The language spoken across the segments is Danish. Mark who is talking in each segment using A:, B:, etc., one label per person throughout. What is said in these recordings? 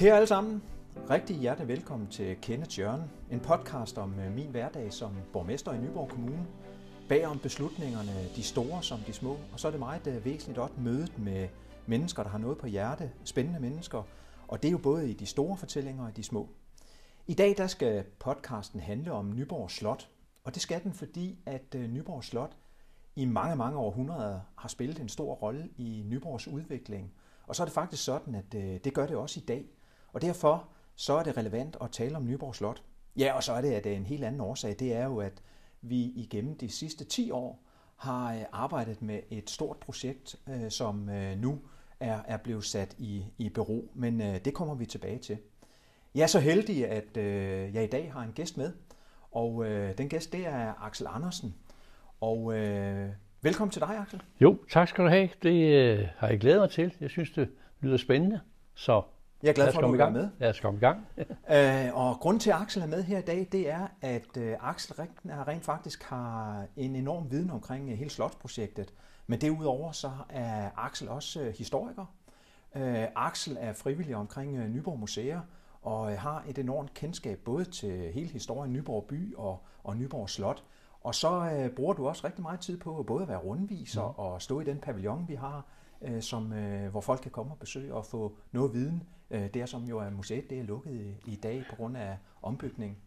A: Kære alle sammen, rigtig hjertelig velkommen til Kenneth Jørgen, en podcast om øh, min hverdag som borgmester i Nyborg Kommune. Bag om beslutningerne, de store som de små, og så er det meget øh, væsentligt også mødet med mennesker, der har noget på hjerte, spændende mennesker, og det er jo både i de store fortællinger og de små. I dag der skal podcasten handle om Nyborg Slot, og det skal den, fordi at øh, Nyborg Slot i mange, mange århundreder har spillet en stor rolle i Nyborgs udvikling. Og så er det faktisk sådan, at øh, det gør det også i dag. Og derfor så er det relevant at tale om Nyborg Slot. Ja, og så er det at øh, en helt anden årsag. Det er jo, at vi igennem de sidste 10 år har øh, arbejdet med et stort projekt, øh, som nu er, er blevet sat i, i bero. Men det kommer vi tilbage til. Jeg er så heldig, at jeg i dag har en gæst med. Og den gæst, det er Axel Andersen. Og velkommen til dig, Axel.
B: Jo, tak skal du have. Det har jeg glædet mig til. Jeg synes, det lyder spændende. Så
A: jeg er glad for, at du er med.
B: Jeg skal komme i gang.
A: øh, og grund til, at Axel er med her i dag, det er, at øh, Axel rent, rent faktisk har en enorm viden omkring øh, hele slotsprojektet. Men derudover så er Axel også øh, historiker. Øh, Axel er frivillig omkring øh, Nyborg Museer og øh, har et enormt kendskab både til hele historien Nyborg by og, og Nyborg Slot. Og så øh, bruger du også rigtig meget tid på både at være rundviser mm. og stå i den pavillon, vi har, øh, som, øh, hvor folk kan komme og besøge og få noget viden Øh, det er som jo er museet, det er lukket i, i dag på grund af ombygning.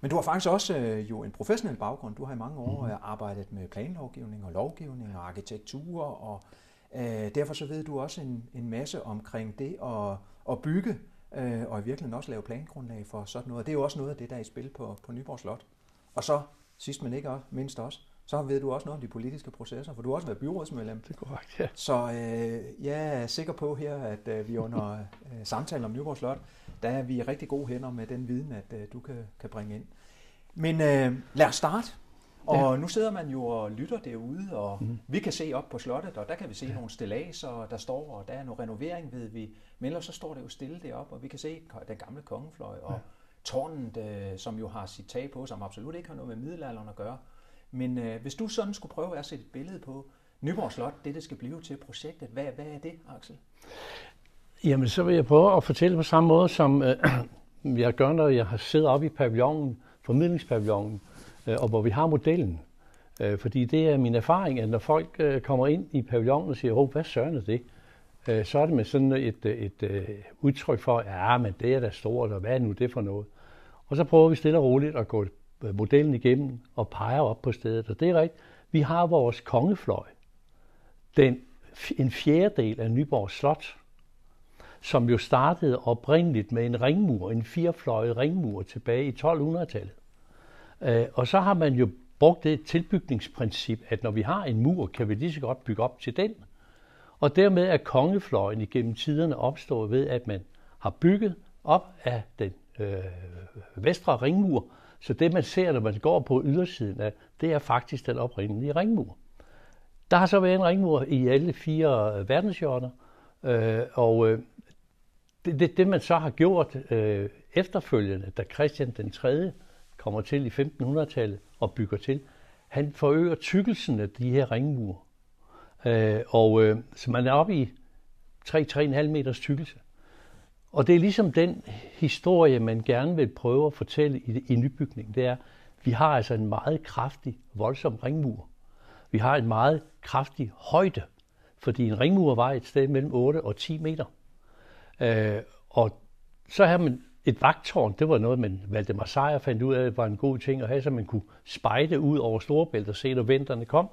A: Men du har faktisk også øh, jo en professionel baggrund. Du har i mange år mm. arbejdet med planlovgivning og lovgivning og arkitektur, og øh, derfor så ved du også en, en masse omkring det at, at bygge, øh, og i virkeligheden også lave plangrundlag for sådan noget. Det er jo også noget af det, der er i spil på, på Nyborg Slot. Og så, sidst men ikke mindst også, så ved du også noget om de politiske processer, for du har også været byrådsmedlem.
B: Det er korrekt, ja.
A: Så øh, jeg er sikker på her, at øh, vi under øh, samtalen om Nyborg Slot, der er vi rigtig gode hænder med den viden, at øh, du kan, kan bringe ind. Men øh, lad os starte. Og ja. nu sidder man jo og lytter derude, og mm. vi kan se op på slottet, og der kan vi se ja. nogle stillager, der står, og der er noget renovering, ved vi. Men ellers så står det jo stille deroppe, og vi kan se den gamle kongefløj, og ja. tårnet, øh, som jo har sit tag på, som absolut ikke har noget med middelalderen at gøre. Men øh, hvis du sådan skulle prøve at sætte et billede på Nyborg Slot, det det skal blive til projektet, hvad, hvad er det, Axel?
B: Jamen, så vil jeg prøve at fortælle på samme måde, som øh, jeg gør, når jeg har siddet oppe i pavillonen, formidlingspavillonen, øh, og hvor vi har modellen. Øh, fordi det er min erfaring, at når folk øh, kommer ind i pavillonen og siger, hvad søren er det? Øh, så er det med sådan et, et, et øh, udtryk for, ja, men det er da stort, og hvad er nu det for noget? Og så prøver vi stille og roligt at gå Øh, modellen igennem og peger op på stedet. Og det er rigtigt. Vi har vores kongefløj. Den, en fjerdedel af Nyborg Slot, som jo startede oprindeligt med en ringmur, en firefløjet ringmur tilbage i 1200-tallet. Øh, og så har man jo brugt det tilbygningsprincip, at når vi har en mur, kan vi lige så godt bygge op til den. Og dermed er kongefløjen igennem tiderne opstået ved, at man har bygget op af den øh, vestre ringmur, så det, man ser, når man går på ydersiden af, det er faktisk den oprindelige ringmur. Der har så været en ringmur i alle fire øh, verdenshjørner, øh, og øh, det, det, det, man så har gjort øh, efterfølgende, da Christian den 3. kommer til i 1500-tallet og bygger til, han forøger tykkelsen af de her ringmure. Øh, og øh, så man er oppe i 3-3,5 meters tykkelse. Og det er ligesom den historie, man gerne vil prøve at fortælle i, i nybygningen. Det er, vi har altså en meget kraftig, voldsom ringmur. Vi har en meget kraftig højde, fordi en ringmur var et sted mellem 8 og 10 meter. Øh, og så har man et vagtårn, det var noget, man Valdemar Sejr fandt ud af, var en god ting at have, så man kunne spejde ud over Storebælt og se, når vinterne kom.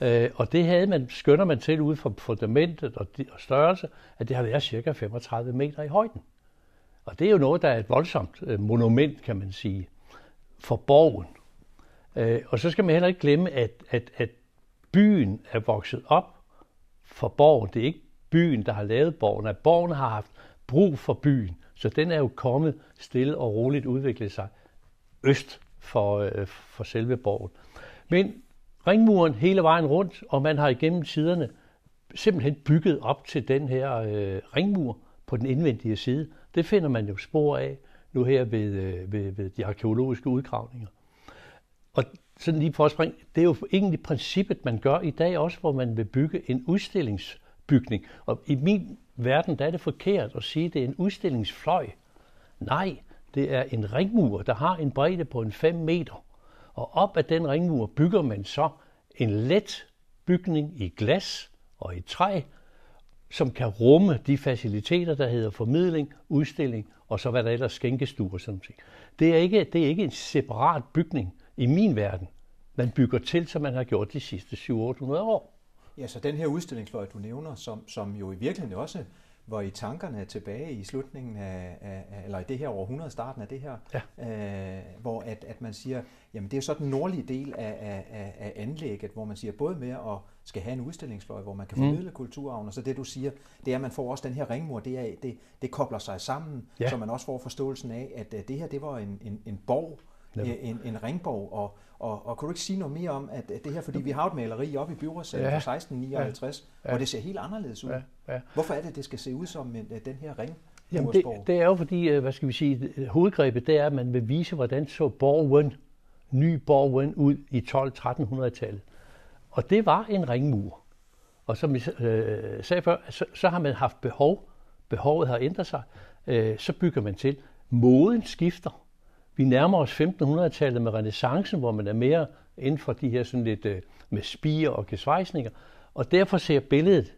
B: Øh, og det havde man, skønner man til ud fra fundamentet og, og størrelse, at det har været cirka 35 meter i højden. Og det er jo noget, der er et voldsomt øh, monument, kan man sige, for borgen. Øh, og så skal man heller ikke glemme, at, at, at byen er vokset op for borgen. Det er ikke byen, der har lavet borgen, at borgen har haft brug for byen. Så den er jo kommet stille og roligt udviklet sig øst for, øh, for selve borgen. Men ringmuren hele vejen rundt, og man har igennem tiderne simpelthen bygget op til den her øh, ringmur på den indvendige side. Det finder man jo spor af nu her ved, øh, ved, ved de arkeologiske udgravninger. Og sådan lige for at springe, det er jo egentlig princippet, man gør i dag også, hvor man vil bygge en udstillingsbygning. Og i min verden, der er det forkert at sige, at det er en udstillingsfløj. Nej, det er en ringmur, der har en bredde på en 5 meter. Og op ad den ringmur bygger man så en let bygning i glas og i træ, som kan rumme de faciliteter, der hedder formidling, udstilling og så hvad der ellers skænkestuer og sådan noget. Det er, ikke, det er ikke en separat bygning i min verden. Man bygger til, som man har gjort de sidste 700-800 år.
A: Ja, så den her udstillingsfløj, du nævner, som, som jo i virkeligheden også var i tankerne tilbage i slutningen af, af eller i det her århundrede, starten af det her, ja. øh, hvor at, at man siger, jamen det er så den nordlige del af, af, af anlægget, hvor man siger både med at skal have en udstillingsfløj, hvor man kan mm. formidle mm. kulturarven, og så det du siger, det er, at man får også den her ringmur, det, er, det, det kobler sig sammen, ja. så man også får forståelsen af, at, at det her, det var en, en, en borg, ja. en, en ringborg, og, og, og kan du ikke sige noget mere om, at, at det her, fordi vi har et maleri oppe i byrådssalen ja. fra 1659, ja. hvor det ser helt anderledes ud. Ja. Ja. Hvorfor er det, det skal se ud som en, den her ring?
B: Jamen det, det er jo fordi, øh, hvad skal vi sige, hovedgrebet det er, at man vil vise, hvordan så borgen, ny borgen ud i 12-1300-tallet. Og det var en ringmur. Og som vi øh, sagde før, så, så har man haft behov, behovet har ændret sig, øh, så bygger man til. Moden skifter. Vi nærmer os 1500-tallet med renaissancen, hvor man er mere inden for de her sådan lidt øh, med spiger og gesvejsninger. Og derfor ser billedet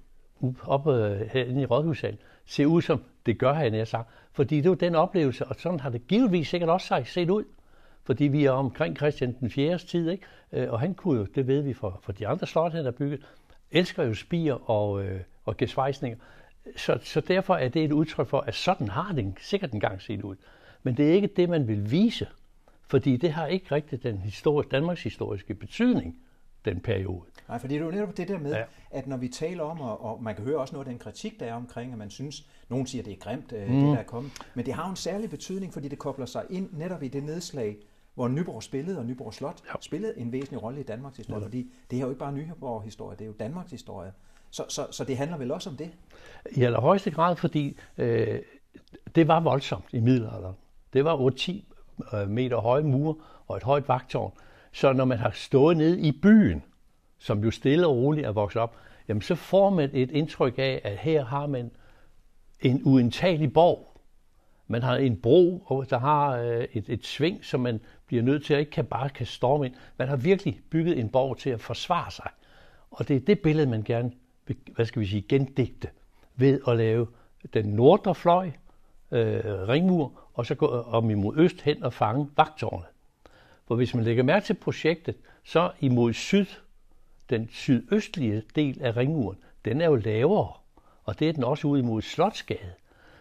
B: op øh, herinde i Rådhussalen, ser ud som det gør, han jeg sagt. Fordi det er jo den oplevelse, og sådan har det givetvis sikkert også set ud. Fordi vi er omkring Christian den 4. tid, ikke? Øh, og han kunne jo, det ved vi fra, for de andre slot, han har bygget, elsker jo spiger og, øh, og gesvejsninger. Så, så derfor er det et udtryk for, at sådan har det sikkert engang set ud. Men det er ikke det, man vil vise, fordi det har ikke rigtig den historie, Danmarks historiske betydning, den periode.
A: Nej, fordi det er jo netop det der med, ja. at når vi taler om, og, og man kan høre også noget af den kritik, der er omkring, at man synes, nogen siger, at det er grimt, mm. det der er kommet, men det har jo en særlig betydning, fordi det kobler sig ind netop i det nedslag, hvor Nyborg spillede, og Nyborg Slot ja. spillede en væsentlig rolle i Danmarks historie, ja. fordi det er jo ikke bare Nyborg historie, det er jo Danmarks historie. Så, så, så det handler vel også om det?
B: I allerhøjeste grad, fordi øh, det var voldsomt i middelalderen. Det var 8-10 øh, meter høje mure og et højt vagtårn. Så når man har stået nede i byen, som jo stille og roligt er vokset op, jamen så får man et indtryk af, at her har man en uindtagelig borg. Man har en bro, og der har øh, et, et sving, som man bliver nødt til at ikke kan bare kan storme ind. Man har virkelig bygget en borg til at forsvare sig. Og det er det billede, man gerne vil, hvad skal vi sige, gendigte ved at lave den nordre fløj, øh, ringmur, og så gå øh, om imod øst hen og fange vagtårnet. For hvis man lægger mærke til projektet, så imod syd, den sydøstlige del af ringmuren, den er jo lavere, og det er den også ud imod Slotsgade.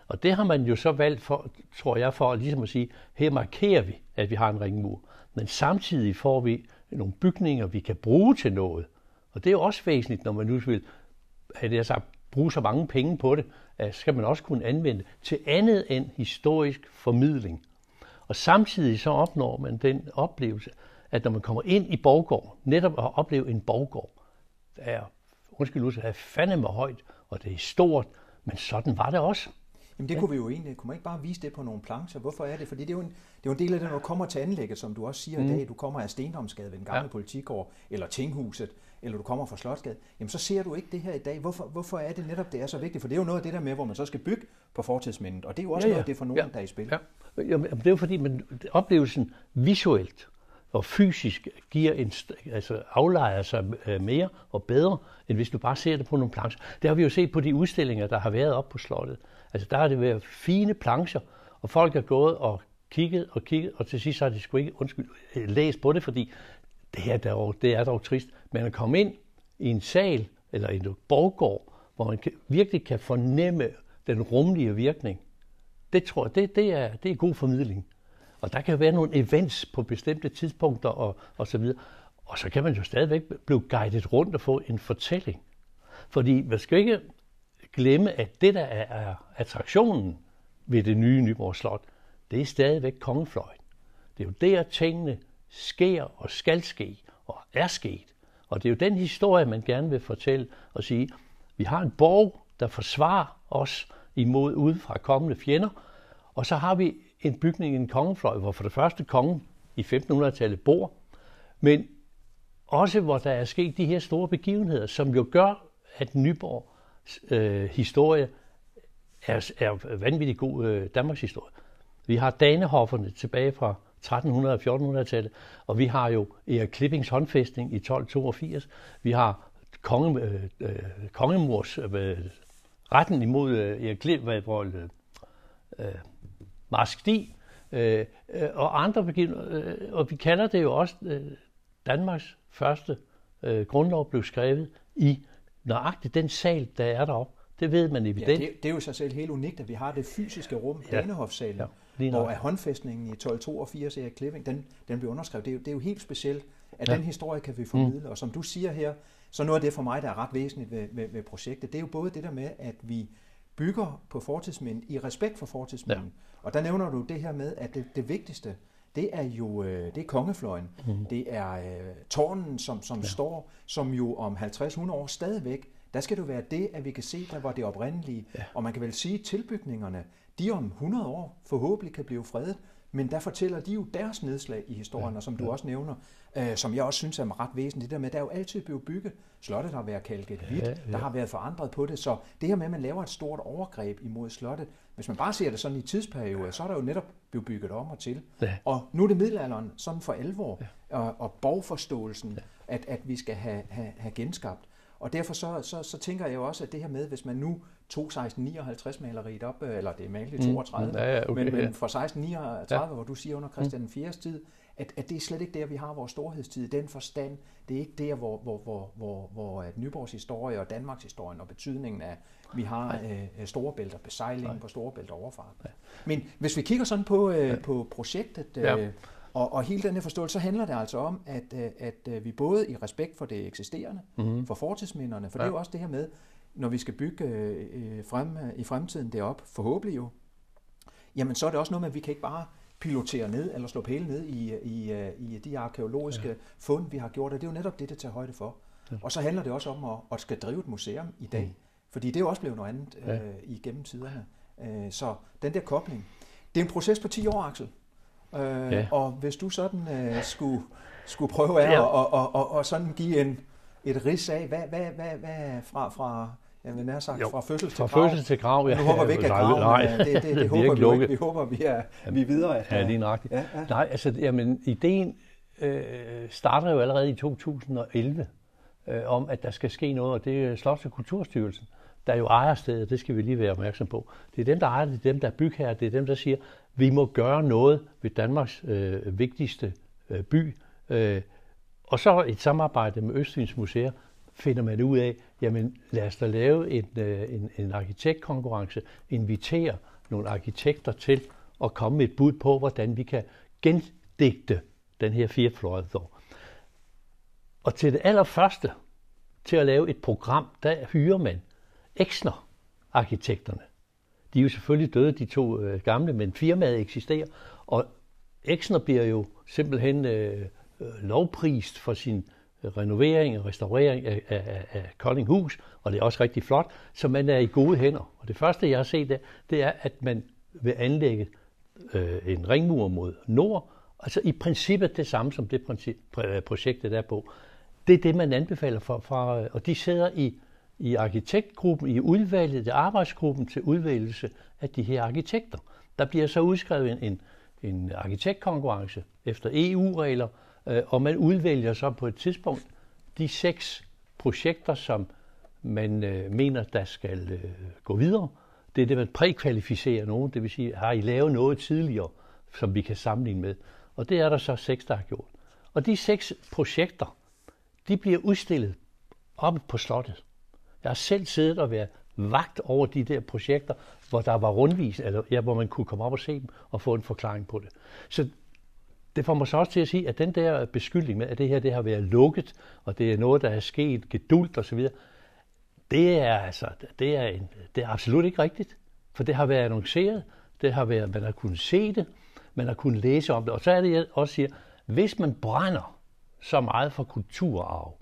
B: Og det har man jo så valgt for, tror jeg, for ligesom at sige, her markerer vi, at vi har en ringmur. Men samtidig får vi nogle bygninger, vi kan bruge til noget. Og det er jo også væsentligt, når man nu vil have det sagt, bruge så mange penge på det, skal man også kunne anvende til andet end historisk formidling. Og samtidig så opnår man den oplevelse, at når man kommer ind i borggården, netop at opleve en borggård, der er, undskyld er fandeme højt, og det er stort, men sådan var det også.
A: Jamen det ja. kunne vi jo egentlig, kunne man ikke bare vise det på nogle plancher? Hvorfor er det? Fordi det er jo en, det er jo en del af det, når du kommer til anlægget, som du også siger mm. i dag, du kommer af Stendomsgade ved den gamle ja. politikår, eller Tinghuset, eller du kommer fra Slotsgade, jamen så ser du ikke det her i dag. Hvorfor, hvorfor er det netop, det er så vigtigt? For det er jo noget af det der med, hvor man så skal bygge på fortidsmindet, og det er jo også ja, ja. noget af det for nogen, ja. der er i spil.
B: Ja. Jamen, det er jo fordi, man, oplevelsen visuelt og fysisk giver en, altså aflejer sig øh, mere og bedre, end hvis du bare ser det på nogle plancher. Det har vi jo set på de udstillinger, der har været op på slottet. Altså der har det været fine plancher, og folk er gået og kigget og kigget, og til sidst har de sgu ikke undskyld, øh, læst på det, fordi det her dog, det er dog trist. Men at komme ind i en sal eller i en borggård, hvor man virkelig kan fornemme den rumlige virkning, det tror jeg, det, det, er, det er god formidling. Og der kan jo være nogle events på bestemte tidspunkter og, og så videre. Og så kan man jo stadigvæk blive guidet rundt og få en fortælling. Fordi man skal ikke glemme, at det, der er, er attraktionen ved det nye Nyborg Slot, det er stadigvæk kongefløjen. Det er jo der, tingene sker og skal ske og er sket. Og det er jo den historie, man gerne vil fortælle og sige, vi har en borg, der forsvarer os imod udefra kommende fjender, og så har vi en bygning i en kongefløj, hvor for det første kongen i 1500-tallet bor, men også hvor der er sket de her store begivenheder, som jo gør, at Nyborg øh, historie er, er vanvittigt god øh, Danmarks historie. Vi har danehofferne tilbage fra 1300- og 1400-tallet, og vi har jo Erik Klippings håndfæstning i 1282. Vi har konge, øh, øh, kongemors øh, retten imod øh, Erik Klipp, hvor øh, øh øh, Marsk Di, øh, øh, og andre begivenheder. Øh, og vi kalder det jo også øh, Danmarks første øh, grundlov blev skrevet i nøjagtigt den sal, der er deroppe. Det ved man evident.
A: Ja, det, det er jo sig selv helt unikt, at vi har det fysiske rum, ja. Danehofsalen, ja, hvor er håndfæstningen i 1282 Erik Klipping, den, den blev underskrevet. Det er, jo, det er jo helt specielt, at ja. den historie kan vi formidle. Mm. Og som du siger her, så noget af det for mig, der er ret væsentligt ved, ved, ved projektet, det er jo både det der med, at vi bygger på fortidsminden i respekt for fortidsminden. Ja. Og der nævner du det her med, at det, det vigtigste, det er jo øh, det er kongefløjen. Mm. Det er øh, tårnen, som, som ja. står, som jo om 50-100 år stadigvæk, der skal det jo være det, at vi kan se, der var det oprindelige. Ja. Og man kan vel sige, at tilbygningerne, de om 100 år forhåbentlig kan blive fredet, men der fortæller de jo deres nedslag i historien, ja, og som du ja. også nævner, øh, som jeg også synes er ret væsentligt, det der med, der er jo altid blevet bygget. Slottet har været kalket hvidt, ja, ja. der har været forandret på det, så det her med, at man laver et stort overgreb imod slottet, hvis man bare ser det sådan i tidsperiode, så er der jo netop blevet bygget om og til. Ja. Og nu er det middelalderen sådan for alvor, ja. og, og borgforståelsen, ja. at, at vi skal have, have, have genskabt. Og derfor så, så, så tænker jeg jo også, at det her med, hvis man nu tog 1659 maleriet op, øh, eller det er malet i 32, mm. ja, ja, okay, men, men fra 1639, ja. hvor du siger under Christian mm. 4. tid, at, at det er slet ikke der, vi har vores storhedstid i den forstand. Det er ikke der, hvor, hvor, hvor, hvor, hvor at Nyborgs historie og Danmarks historie og betydningen af, vi har øh, storebælter, besejling Nej. på storebælter overfart. Ja. Men hvis vi kigger sådan på, øh, ja. på projektet, øh, ja. Og, og hele den her forståelse, så handler det altså om, at, øh, at, at vi både i respekt for det eksisterende, mm-hmm. for fortidsminderne, for ja. det er jo også det her med, når vi skal bygge øh, frem, i fremtiden derop, forhåbentlig jo, jamen så er det også noget med, at vi kan ikke bare pilotere ned, eller slå pæle ned i, i, øh, i de arkeologiske ja. fund, vi har gjort, og det er jo netop det, det tager højde for. Ja. Og så handler det også om at, at skal drive et museum i dag, mm. fordi det er jo også blevet noget andet ja. øh, igennem tiderne. Øh, så den der kobling, det er en proces på 10 år, Axel. Øh, ja. Og hvis du sådan øh, skulle, skulle prøve at ja. og, og, og, og sådan give en, et ris af, hvad, hvad, hvad, hvad fra, fra jeg vil nær sagt, jo, fra fødsel til
B: fra grav. fødsel til grav,
A: ja. Nu håber vi ikke, at graven, nej, det, det, det, det håber vi ikke. Vi håber, vi er, vi er videre.
B: At, ja, lige nøjagtigt. Ja, ja. Nej, altså, jamen, ideen øh, starter jo allerede i 2011 øh, om, at der skal ske noget, og det er Slots- og Kulturstyrelsen, der er jo ejerstedet, det skal vi lige være opmærksom på. Det er dem, der ejer det, det er dem, der er bygherrer, det er dem, der siger, vi må gøre noget ved Danmarks øh, vigtigste øh, by. Øh, og så et samarbejde med Østfyns Museer finder man ud af, jamen lad os da lave en, øh, en, en arkitektkonkurrence, invitere nogle arkitekter til at komme med et bud på, hvordan vi kan gendigte den her firefløjede Og til det allerførste, til at lave et program, der hyrer man Exner arkitekterne. De er jo selvfølgelig døde, de to øh, gamle, men firmaet eksisterer. Og Exner bliver jo simpelthen øh, øh lovprist for sin øh, renovering og restaurering af, af, af Koldinghus, og det er også rigtig flot, så man er i gode hænder. Og det første, jeg har set, det, det er, at man vil anlægge øh, en ringmur mod nord, altså i princippet det samme som det princip, øh, projektet er på. Det er det, man anbefaler for, for og de sidder i, i arkitektgruppen, i udvalget, i arbejdsgruppen til udvælgelse af de her arkitekter. Der bliver så udskrevet en, en, en arkitektkonkurrence efter EU-regler, Øh, og man udvælger så på et tidspunkt de seks projekter, som man øh, mener, der skal øh, gå videre. Det er det, man prækvalificerer nogen, det vil sige, har I lavet noget tidligere, som vi kan sammenligne med. Og det er der så seks, der har gjort. Og de seks projekter, de bliver udstillet oppe på slottet. Jeg har selv siddet og været vagt over de der projekter, hvor der var rundvis, eller ja, hvor man kunne komme op og se dem og få en forklaring på det. Så det får mig så også til at sige, at den der beskyldning med, at det her det har været lukket, og det er noget, der er sket gedult osv., det er, altså, det, er en, det er absolut ikke rigtigt. For det har været annonceret, det har været, man har kunnet se det, man har kunnet læse om det. Og så er det, jeg også siger, hvis man brænder så meget for kulturarv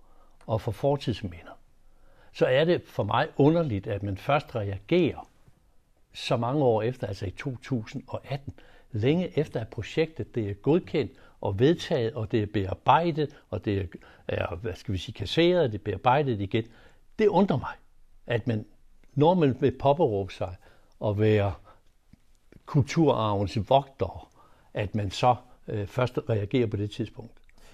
B: og for fortidsminder, så er det for mig underligt, at man først reagerer så mange år efter, altså i 2018, længe efter at projektet det er godkendt og vedtaget, og det er bearbejdet, og det er, hvad skal vi sige, kasseret, det er bearbejdet igen. Det undrer mig, at man, når man vil påberåbe sig at være kulturarvens vogter, at man så øh, først reagerer på det tidspunkt.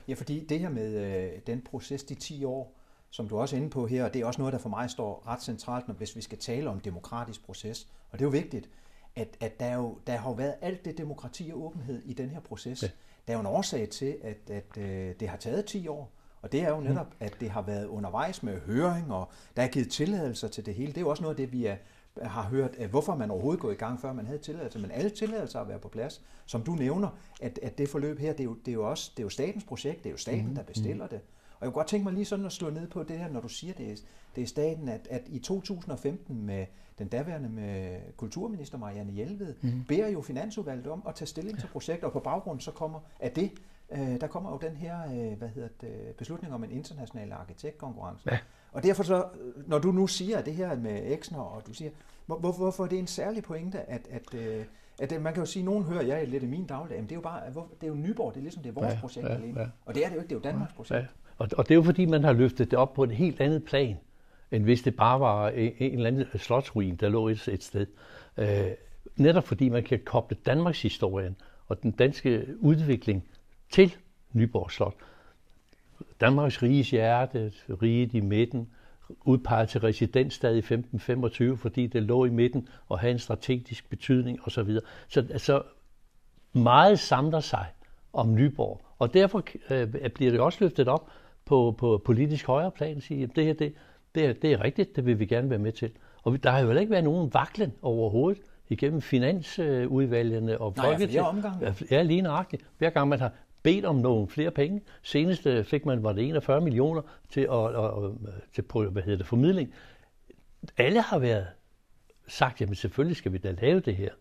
A: Ja, fordi det her med øh, den proces, de 10 år, som du også er inde på her, det er også noget, der for mig står ret centralt, når, hvis vi skal tale om demokratisk proces. Og det er jo vigtigt, at, at der, jo, der har jo været alt det demokrati og åbenhed i den her proces. Ja. Der er jo en årsag til, at, at øh, det har taget 10 år. Og det er jo netop, at det har været undervejs med høring, og der er givet tilladelser til det hele. Det er jo også noget af det, vi er, har hørt, at hvorfor man overhovedet går i gang, før man havde tilladelse. Men alle tilladelser har været på plads. Som du nævner, at, at det forløb her, det er, jo, det er jo også det er jo statens projekt, det er jo staten, mhm. der bestiller det. Og jeg kunne godt tænke mig lige sådan at slå ned på det her, når du siger, det er, det er staten, at, at i 2015 med den daværende med kulturminister Marianne Hjelved, mm. beder jo Finansudvalget om at tage stilling til projekter, og på baggrund så kommer af det, øh, der kommer jo den her øh, hvad hedder det, beslutning om en international arkitektkonkurrence. Ja. Og derfor så, når du nu siger det her med Exner, og du siger, hvor, hvorfor er det en særlig pointe, at, at, øh, at, at man kan jo sige, at nogen hører, jeg lidt i min dagligdag, men det er jo bare, det er jo Nyborg, det er ligesom det er vores ja, projekt ja, alene. Ja. Og det er det jo ikke, det er jo Danmarks projekt. Ja.
B: Og, og det er jo fordi, man har løftet det op på et helt andet plan, end hvis det bare var en, en eller anden øh, slotsruin, der lå et, et sted. Øh, netop fordi man kan koble Danmarks historien og den danske udvikling til Nyborg Slot. Danmarks riges hjerte, riget i midten, udpeget til residensstad i 1525, fordi det lå i midten og havde en strategisk betydning osv. Så altså, meget samler sig om Nyborg, og derfor øh, bliver det også løftet op på, på politisk højere plan og sige, at det her det, det, er, det er rigtigt, det vil vi gerne være med til. Og der har jo ikke været nogen vaklen overhovedet igennem finansudvalgene og
A: folket. Omgange.
B: Ja, lige nøjagtigt. Hver gang man har bedt om nogle flere penge. Senest øh, fik man, var det 41 millioner til, at, at, til hvad hedder det, formidling. Alle har været sagt, jamen selvfølgelig skal vi da lave det her.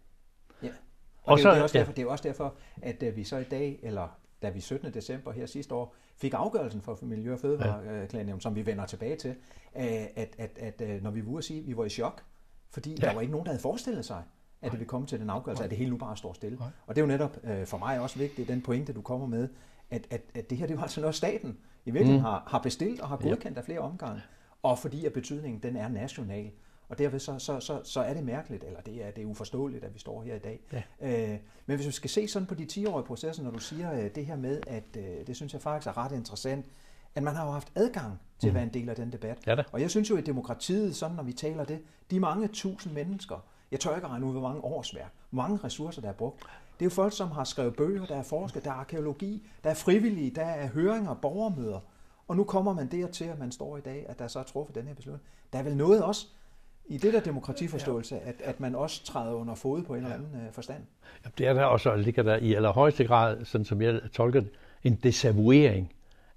A: Ja. Og, og det, så, det, er også derfor, ja. det er også derfor, at øh, vi så i dag, eller da vi 17. december her sidste år fik afgørelsen for Miljø- og Fødevareklagenævn, ja. som vi vender tilbage til, at, at, at, at når vi var ude at sige, at vi var i chok, fordi ja. der var ikke nogen, der havde forestillet sig, at det vil komme til den afgørelse, at det hele nu bare står stille. Nej. Og det er jo netop øh, for mig også vigtigt, den pointe, du kommer med, at, at, at det her det er jo altså noget, staten i virkeligheden mm. har, har bestilt og har godkendt ja. af flere omgange, og fordi at betydningen den er national. Og derved så, så, så, så er det mærkeligt, eller det er, det er uforståeligt, at vi står her i dag. Ja. Øh, men hvis vi skal se sådan på de 10-årige processer, når du siger øh, det her med, at øh, det synes jeg faktisk er ret interessant, at man har jo haft adgang til at mhm. være en del af den debat. Ja, og jeg synes jo, at demokratiet, sådan når vi taler det, de mange tusind mennesker, jeg tør ikke regne ud, hvor mange årsværk, hvor mange ressourcer, der er brugt. Det er jo folk, som har skrevet bøger, der er forsket, der er arkeologi, der er frivillige, der er høringer, borgermøder. Og nu kommer man dertil, at man står i dag, at der så er truffet den her beslutning. Der er vel noget også i det der demokratiforståelse, at, at man også træder under fod på en eller anden uh, forstand.
B: Ja, det er der også, og ligger der i allerhøjeste grad, sådan som jeg tolker det, en desavouering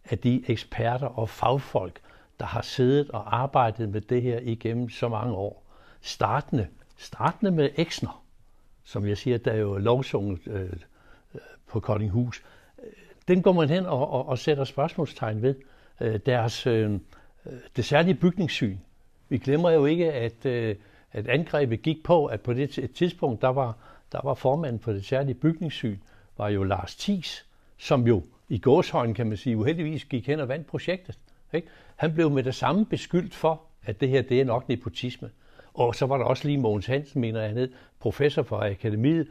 B: af de eksperter og fagfolk, der har siddet og arbejdet med det her igennem så mange år. Startende startende med Exner, som jeg siger, der er jo lovsunget øh, på Koldinghus. Den går man hen og, og, og sætter spørgsmålstegn ved. Øh, deres, øh, det særlige bygningssyn. Vi glemmer jo ikke, at, øh, at angrebet gik på, at på det tidspunkt, der var, der var formanden for det særlige bygningssyn, var jo Lars Thies, som jo i gåshøjen, kan man sige, uheldigvis gik hen og vandt projektet. Ikke? Han blev med det samme beskyldt for, at det her det er nok nepotisme. Og så var der også lige Mogens Hansen, mener jeg, professor for akademiet.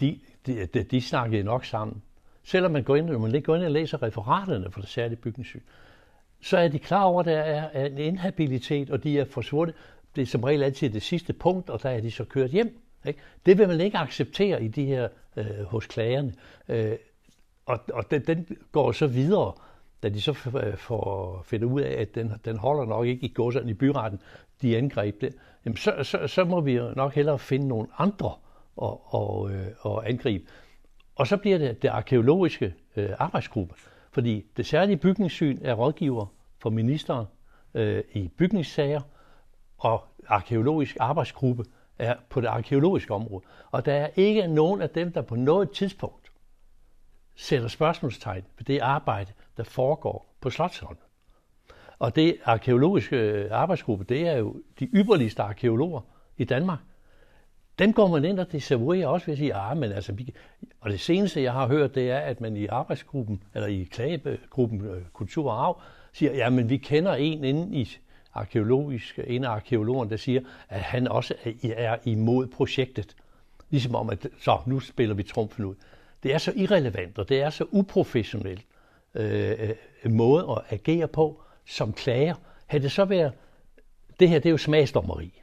B: De, de, de, de snakkede nok sammen. Selvom man går ind, når man går ind og læser referaterne for det særlige bygningssyn, så er de klar over, at der er en inhabilitet, og de er forsvundet. Det er som regel altid det sidste punkt, og der er de så kørt hjem. Ikke? Det vil man ikke acceptere i de her øh, hos klagerne. Øh, og og den, den går så videre, da de så øh, får finde ud af, at den, den holder nok ikke i gåserne i byretten, de angreb det, jamen så, så, så må vi jo nok hellere finde nogle andre og, og, øh, og angribe. Og så bliver det det arkeologiske øh, arbejdsgruppe, fordi det særlige bygningssyn er rådgiver for ministeren øh, i bygningssager, og arkeologisk arbejdsgruppe er på det arkeologiske område. Og der er ikke nogen af dem, der på noget tidspunkt sætter spørgsmålstegn ved det arbejde, der foregår på Slotsholmen. Og det arkeologiske øh, arbejdsgruppe, det er jo de ypperligste arkeologer i Danmark. Dem går man ind og desavouerer også ved at sige, ah, men altså, vi... og det seneste, jeg har hørt, det er, at man i arbejdsgruppen, eller i klagegruppen øh, Kultur og Arv, siger, ja, men vi kender en inde i arkeologisk, en af arkeologerne, der siger, at han også er imod projektet. Ligesom om, at så, nu spiller vi trumfen ud. Det er så irrelevant, og det er så uprofessionelt øh, øh måde at agere på som klager. Havde det så været, det her det er jo smagsdommeri.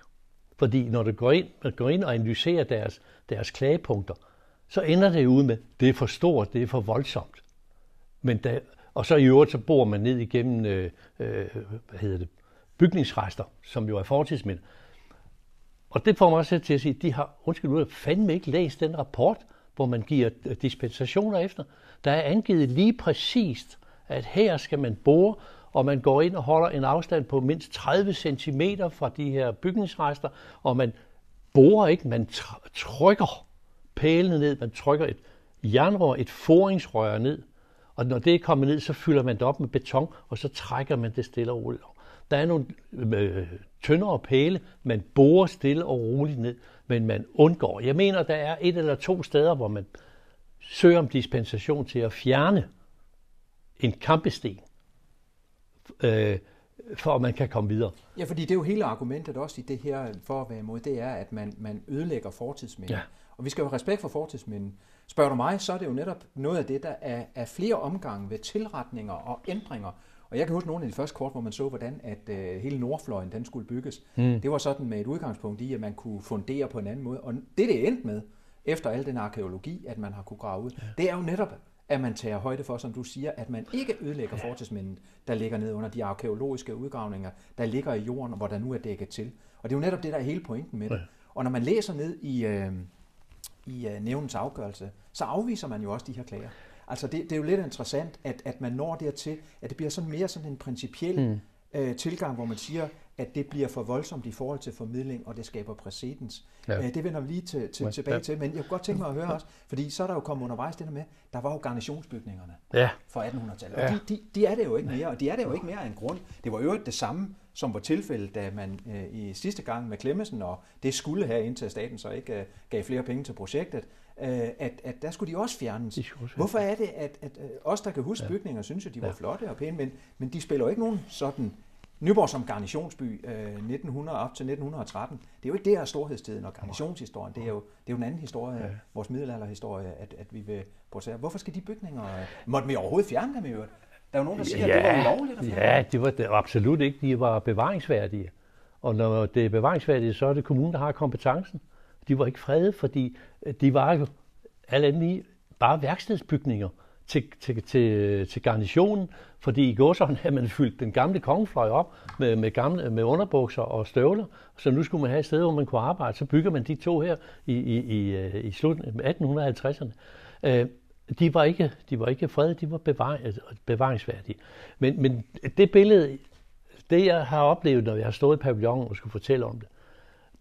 B: Fordi når du går ind, man går ind og analyserer deres, deres klagepunkter, så ender det ud med, det er for stort, det er for voldsomt. Men da, og så i øvrigt, så bor man ned igennem øh, øh, hvad hedder det, bygningsrester, som jo er fortidsminder. Og det får mig også til at sige, at de har, undskyld, nu fandme ikke læst den rapport, hvor man giver dispensationer efter. Der er angivet lige præcist, at her skal man bore, og man går ind og holder en afstand på mindst 30 cm fra de her bygningsrester, og man borer ikke, man trykker pælene ned, man trykker et jernrør, et foringsrør ned, og når det er kommet ned, så fylder man det op med beton, og så trækker man det stille og roligt. Der er nogle øh, tyndere pæle, man borer stille og roligt ned, men man undgår. Jeg mener, der er et eller to steder, hvor man søger om dispensation til at fjerne en kampesten, øh, for at man kan komme videre.
A: Ja, fordi det er jo hele argumentet også i det her for at være imod, det er, at man, man ødelægger fortidsminden. Ja. Og vi skal jo have respekt for fortidsminden. Spørger du mig, så er det jo netop noget af det, der er, er flere omgange ved tilretninger og ændringer. Og jeg kan huske nogle af de første kort, hvor man så, hvordan at øh, hele Nordfløjen den skulle bygges. Mm. Det var sådan med et udgangspunkt i, at man kunne fundere på en anden måde. Og det, det endte med, efter al den arkeologi, at man har kunne grave ud, ja. det er jo netop, at man tager højde for, som du siger, at man ikke ødelægger ja. fortidsmindet, der ligger ned under de arkeologiske udgravninger, der ligger i jorden, hvor der nu er dækket til. Og det er jo netop det, der er hele pointen med det. Ja. Og når man læser ned i, øh, i uh, nævnens afgørelse, så afviser man jo også de her klager. Altså det, det er jo lidt interessant, at, at man når dertil, at det bliver sådan mere sådan en principiel mm. uh, tilgang, hvor man siger, at det bliver for voldsomt i forhold til formidling, og det skaber præcedens. Ja. Uh, det vender vi lige til, til, tilbage ja. til, men jeg kunne godt tænke mig at høre også, fordi så er der jo kommet undervejs det der med, der var jo garnisonsbygningerne ja. fra 1800-tallet, og ja. de, de, de er det jo ikke mere, og de er det jo ikke mere af en grund. Det var jo det samme, som var tilfældet, da man øh, i sidste gang med Klemmesen, og det skulle have indtil staten så ikke øh, gav flere penge til projektet, øh, at, at der skulle de også fjernes. De også Hvorfor er det, at, at øh, os, der kan huske ja. bygninger, synes at de var ja. flotte og pæne, men, men de spiller jo ikke nogen sådan Nyborg som garnitionsby øh, 1900 op til 1913, det er jo ikke det her storhedstiden og garnitionshistorien, det er jo, det er jo en anden historie, ja. vores middelalderhistorie, at, at vi vil producere. Hvorfor skal de bygninger, øh, måtte vi overhovedet fjerne dem i øvrigt? Der er jo nogen, der siger, ja, at det var ulovligt at fjerne
B: Ja, det var, det absolut ikke. De var bevaringsværdige. Og når det er bevaringsværdige, så er det kommunen, der har kompetencen. De var ikke fredet, fordi de var jo alle lige bare værkstedsbygninger til, til, til, til garnitionen, fordi i gåsøjne havde man fyldt den gamle kongefløj op med, med, gamle, med underbukser og støvler, så nu skulle man have et sted, hvor man kunne arbejde. Så bygger man de to her i, i, i, øh, i slutningen af 1850'erne. Øh, de var ikke, de var ikke fredet, de var bevar, altså, bevaringsværdige. Men, men det billede, det jeg har oplevet, når jeg har stået i pavillonen og skulle fortælle om det,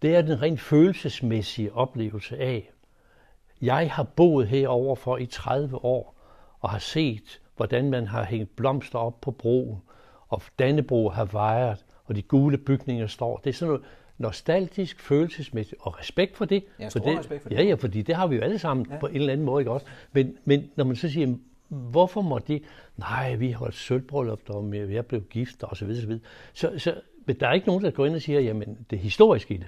B: det er den rent følelsesmæssige oplevelse af, jeg har boet herover for i 30 år, og har set, hvordan man har hængt blomster op på broen, og Dannebro har vejet, og de gule bygninger står. Det er sådan noget nostalgisk, følelsesmæssigt, og respekt for det.
A: Ja,
B: for det,
A: respekt for det.
B: Ja, ja, fordi det har vi jo alle sammen ja. på en eller anden måde, ikke også? Men, men når man så siger, hvorfor må de, nej, vi har et sølvbrøllup, og vi er blevet gift, og så videre, så videre. Så, så, men der er ikke nogen, der går ind og siger, jamen, det historiske i det,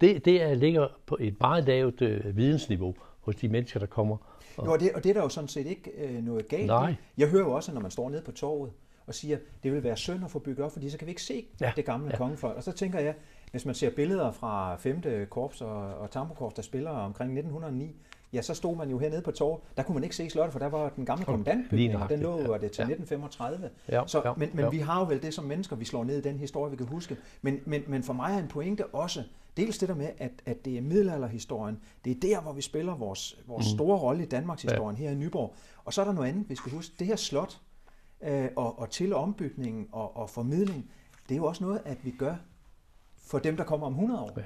B: det, det er, ligger på et meget lavt øh, vidensniveau hos de mennesker, der kommer
A: og... Jo, og, det, og det er der jo sådan set ikke øh, noget galt Nej. Jeg hører jo også, når man står nede på torvet og siger, det vil være synd at få bygget op, fordi så kan vi ikke se ja. det gamle ja. kongefolk. Og så tænker jeg, hvis man ser billeder fra 5. korps og, og Tambokorps, der spiller omkring 1909, ja, så stod man jo hernede på torvet. Der kunne man ikke se slottet, for der var den gamle kommandantbygning, og den lå ja. det til ja. 1935. Ja. Så, ja. Men, men ja. vi har jo vel det som mennesker, vi slår ned i den historie, vi kan huske. Men, men, men for mig er en pointe også, Dels det der med, at, at det er middelalderhistorien. Det er der, hvor vi spiller vores, vores mm. store rolle i Danmarks historien ja. her i Nyborg. Og så er der noget andet, vi skal huske. Det her slot øh, og, og til ombygningen og, og formidling, det er jo også noget, at vi gør for dem, der kommer om 100 år. Ja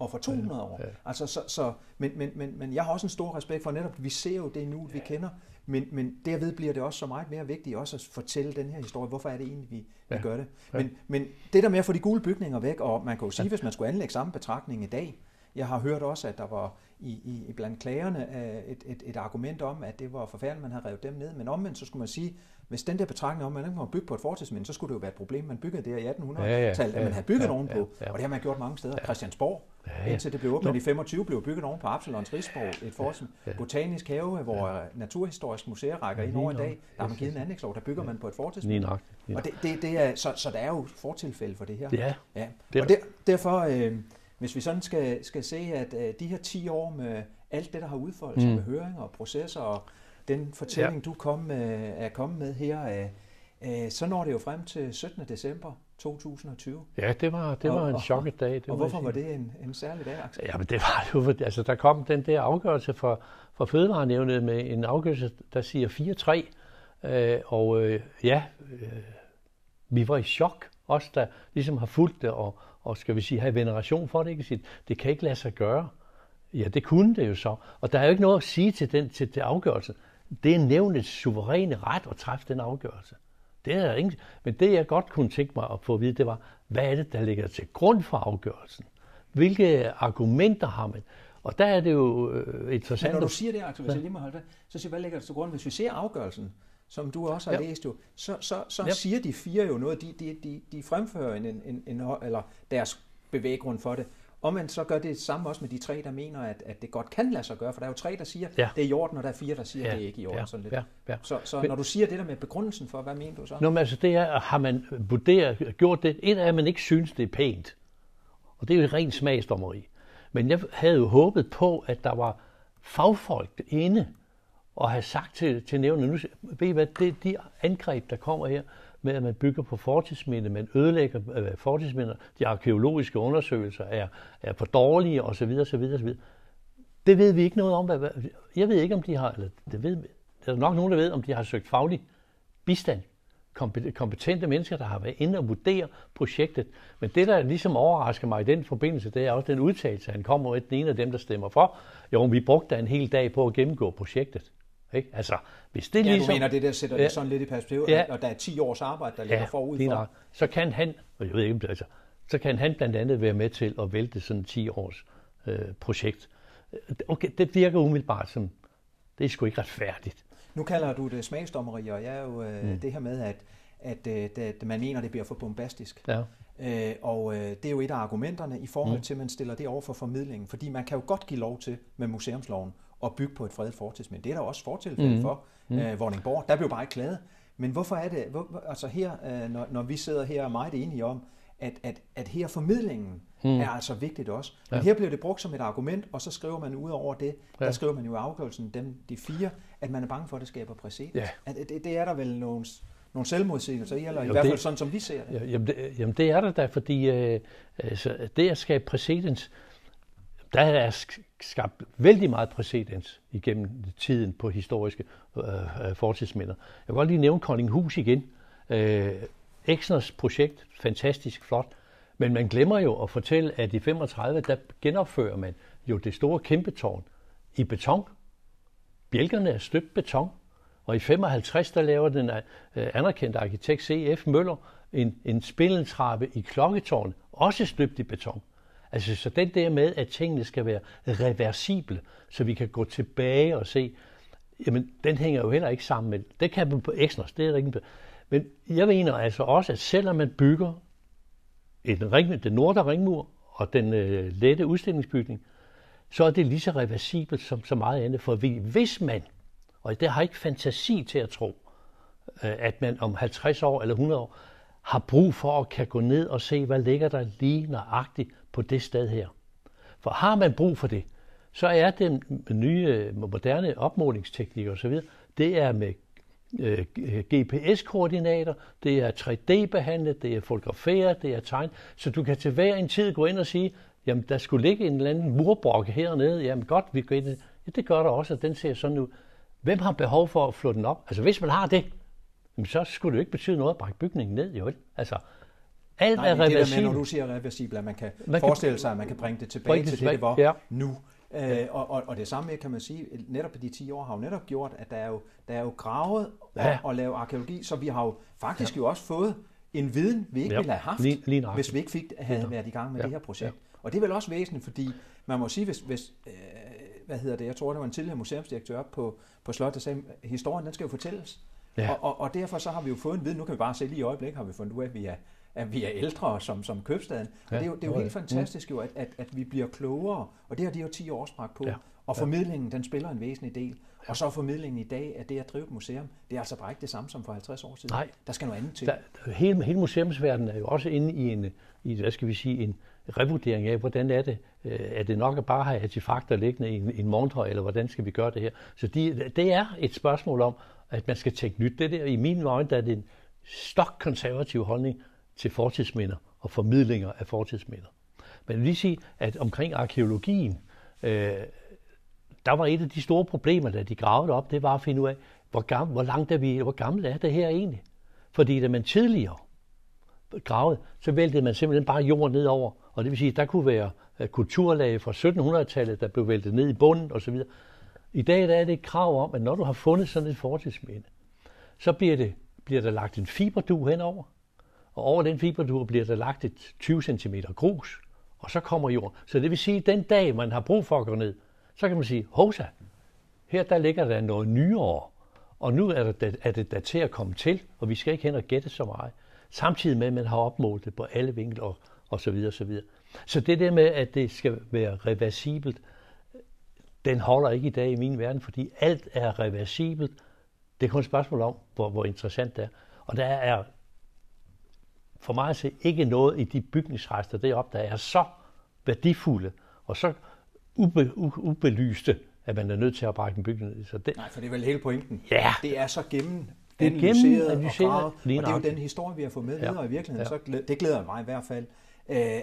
A: og for 200 år. Ja. Altså, så, så, men, men, men, men jeg har også en stor respekt for netop, vi ser jo det nu, vi kender, men, men derved bliver det også så meget mere vigtigt også at fortælle den her historie. Hvorfor er det egentlig, vi, ja. vi gør det? Men, ja. men det der med at få de gule bygninger væk, og man kan jo sige, ja. hvis man skulle anlægge samme betragtning i dag, jeg har hørt også, at der var i, i, i blandt klagerne øh, et, et, et argument om, at det var forfærdeligt, man havde revet dem ned, men omvendt så skulle man sige, hvis den der betragtning om, at man ikke må bygge på et fortidsminde, så skulle det jo være et problem. Man byggede det i 1800-tallet,
B: Ja, ja,
A: at man
B: ja,
A: havde bygget
B: ja,
A: ovenpå.
B: ja, ja.
A: Og det har man gjort mange steder. Christiansborg,
B: Ja, ja.
A: indtil det blev åbnet i 25, blev bygget oven på Absalons Rigsborg, et fortidsminde.
B: ja.
A: Botanisk have, hvor Naturhistorisk Museum rækker ind over i dag. Der har man givet en anlægslov, der bygger man på et fortidsminde. Og det, det, det er, så, så der er jo fortilfælde for det her.
B: Ja,
A: Ja. Og der, derfor, øh, hvis vi sådan skal, skal se, at øh, de her 10 år med alt det, der har udfoldet sig
B: Mm.
A: med høringer og processer, og den fortælling, ja. du kom med, er kommet med her, øh, øh, så når det jo frem til 17. december 2020.
B: ja det var, det
A: Og-
B: var en
A: og-
B: chokket dag. Det
A: og hvorfor var det en, en særlig dag, Axel?
B: Ja, men det var jo, altså der kom den der afgørelse fra, fra Fødevarenævnet med en afgørelse, der siger 4-3, øh, og øh, ja, øh, vi var i chok, os der ligesom har fulgt det, og, og skal vi sige, have veneration for det, ikke? Sige, det kan ikke lade sig gøre. Ja, det kunne det jo så. Og der er jo ikke noget at sige til den til, til afgørelse. Det er nævnets suveræne ret at træffe den afgørelse. Det er ingen. Men det, jeg godt kunne tænke mig at få at vide, det var, hvad er det, der ligger til grund for afgørelsen? Hvilke argumenter har man? Og der er det jo øh,
A: Men
B: interessant.
A: når du siger det, Axel, hvis jeg lige må holde det, så siger hvad ligger der til grund? Hvis vi ser afgørelsen, som du også har
B: Ja.
A: læst jo, så, så, så
B: Ja.
A: siger de fire jo noget, de, de, de, de fremfører en, en, en, en, eller deres bevæggrund for det. Og man så gør det samme også med de tre, der mener, at, at det godt kan lade sig gøre, for der er jo tre, der siger,
B: Ja.
A: det er i orden, og der er fire, der siger,
B: Ja,
A: det er ikke i orden.
B: ja,
A: sådan lidt.
B: ja, ja.
A: Så, så når du siger det der med begrundelsen for, hvad mener du så?
B: Nå, men altså det er, har man vurderet, gjort det. Et er, at man ikke synes, det er pænt. Og det er jo et rent smagsdommeri. Men jeg havde jo håbet på, at der var fagfolk inde og have sagt til, til nævnet, nu ved I hvad, det, de angreb, der kommer her, med at man bygger på fortidsminde, man ødelægger øh, fortidsminder, de arkeologiske undersøgelser er, er for dårlige osv. osv., osv. Det ved vi ikke noget om. Hvad, hvad, jeg ved ikke, om de har, eller det ved, der er nok nogen, der ved, om de har søgt faglig bistand. Kompetente mennesker, der har været inde og vurdere projektet. Men det, der ligesom overrasker mig i den forbindelse, det er også den udtalelse, han kommer med, den ene af dem, der stemmer for. Jo, vi brugte da en hel dag på at gennemgå projektet. Ikke? Altså, hvis det
A: Ja,
B: ligesom...
A: du mener, det der sætter
B: Ja.
A: det sådan lidt i perspektiv,
B: Ja.
A: ja. og der er 10 års arbejde, der ligger forud
B: lige
A: for.
B: nok. Så kan han, og jeg ved ikke, altså, så kan han blandt andet være med til at vælte sådan et 10 års øh, projekt. Okay, det virker umiddelbart som, det er sgu ikke retfærdigt.
A: Nu kalder du det smagsdommeri, og jeg er jo øh, mm. det her med, at, at, øh, at man mener, det bliver for bombastisk.
B: Ja.
A: Øh, og øh, det er jo et af argumenterne i forhold mm. til, at man stiller det over for formidlingen. Fordi man kan jo godt give lov til med museumsloven at bygge på et fredet fortidsminde. Det er der også fortilfælde mm. for. Øh, Vordingborg, der blev bare ikke klaget. Men hvorfor er det, hvor, altså her, øh, når, når vi sidder her og er meget enige om, at, at, at her formidlingen mm. er altså vigtigt også. Men
B: Ja.
A: her bliver det brugt som et argument, og så skriver man ud over det, der
B: Ja.
A: skriver man jo i afgørelsen, dem, de fire, at man er bange for, at det skaber præcedens.
B: Ja.
A: At det, det er der vel nogle, nogle selvmodsigelser i, eller i
B: Jo,
A: hvert
B: det-
A: fald sådan, som vi ser det.
B: Ja, Jamen det, jamen det er der da, fordi øh, altså, det at skabe præcedens, der er skabt vældig meget præcedens igennem tiden på historiske øh, øh fortidsminder. Jeg vil godt lige nævne Koldinghus igen. Øh, Exners projekt, fantastisk flot, men man glemmer jo at fortælle, at i 35, der genopfører man jo det store kæmpe tårn i beton. Bjælkerne er støbt beton, og i 55 der laver den øh, anerkendte arkitekt C.F. Møller en, en spindeltrappe i klokketårn, også støbt i beton. Altså så den der med, at tingene skal være reversible, så vi kan gå tilbage og se, jamen den hænger jo heller ikke sammen med, det kan man på Exners, det er ikke. Men jeg mener altså også, at selvom man bygger en ring, den nordre ringmur og den øh, lette udstillingsbygning, så er det lige så reversibelt som så meget andet. For vi- hvis man, og det har ikke fantasi til at tro, øh, at man om 50 år eller 100 år har brug for at kan gå ned og se, hvad ligger der lige nøjagtigt på det sted her. For har man brug for det, så er den nye øh, moderne opmålingsteknik osv., det er med øh, GPS-koordinater, det er 3D-behandlet, det er fotograferet, det er tegnet, så du kan til hver en tid gå ind og sige, jamen der skulle ligge en eller anden murbrok hernede, jamen godt, vi går ind. i- Ja, det gør der også, og den ser sådan ud. Hvem har behov for at flå den op? Altså hvis man har det, så skulle det jo ikke betyde noget at brække bygningen ned, jo? Altså, alt
A: Nej,
B: er
A: det er det der med,
B: reversibelt.
A: når du siger reversibel, at man kan,
B: Man kan-
A: forestille sig, at man kan bringe det tilbage
B: Bringe det
A: til det, det var
B: ja.
A: nu. Øh, og, og, og det samme kan man sige, netop de 10 år har jo netop gjort, at der er jo, der er jo gravet og,
B: Ja.
A: og lavet arkeologi, så vi har jo faktisk jo også fået en viden, vi ikke
B: Ja,
A: ville have haft,
B: lige- lige
A: hvis vi ikke fik, havde været i gang med
B: Ja,
A: det her projekt.
B: ja.
A: Og det er vel også væsentligt, fordi man må sige, hvis, hvis øh, hvad hedder det, jeg tror, der var en tidligere museumsdirektør på, på Slot, der sagde, historien den skal jo fortælles. Ja. Og, og, og derfor så har vi jo fået en viden, nu kan vi bare se lige i øjeblikket, har vi fundet ud af, at vi er, at vi er ældre som, som købstaden. Og ja, det er jo, det er jo helt fantastisk jo, at, at, at vi bliver klogere, og det har de jo 10 år spragt på. Ja. Og formidlingen, den spiller en væsentlig del. Og så formidlingen i dag, at det at drive et museum, det er altså bare ikke det samme som for 50 år siden.
B: Nej.
A: Der skal noget andet til.
B: Der, hele, hele museumsverdenen er jo også inde i en, i, hvad skal vi sige, en revurdering af, hvordan er det, øh, er det nok at bare have artefakter liggende i en, en montre, eller hvordan skal vi gøre det her? Så de, det er et spørgsmål om, at man skal tænke nyt. Det der, i mine øjne, der er det en stok konservativ holdning til fortidsminder og formidlinger af fortidsminder. Men jeg vil lige sige, at omkring arkeologien, øh, der var et af de store problemer, da de gravede op, det var at finde ud af, hvor, gammel, hvor langt er vi, hvor gammel er det her egentlig? Fordi da man tidligere gravede, så væltede man simpelthen bare jorden nedover. Og det vil sige, at der kunne være øh, kulturlag fra 1700-tallet, der blev væltet ned i bunden osv. I dag der er det et krav om, at når du har fundet sådan et fortidsminde, så bliver, det, bliver der lagt en fiberdu henover, og over den fiberdu bliver der lagt et 20 cm grus, og så kommer jorden. Så det vil sige, at den dag, man har brug for at gå ned, så kan man sige, hosa, her der ligger der noget nyere, og nu er det, er det der til at komme til, og vi skal ikke hen og gætte så meget. Samtidig med, at man har opmålt det på alle vinkler og, og så videre, så videre. Så det der med, at det skal være reversibelt, den holder ikke i dag i min verden, fordi alt er reversibelt. Det er kun et spørgsmål om, hvor, hvor interessant det er. Og der er for mig at se ikke noget i de bygningsrester deroppe, der er så værdifulde og så ube, ubelyste, at man er nødt til at brække en bygning.
A: Så det, Nej, for det er vel hele pointen.
B: Ja.
A: Det er så gennem
B: det er
A: analyseret
B: gennem
A: og gravet, og det er jo den historie, vi har fået med ja. videre i virkeligheden. Ja. Så glæder, det glæder mig i hvert fald,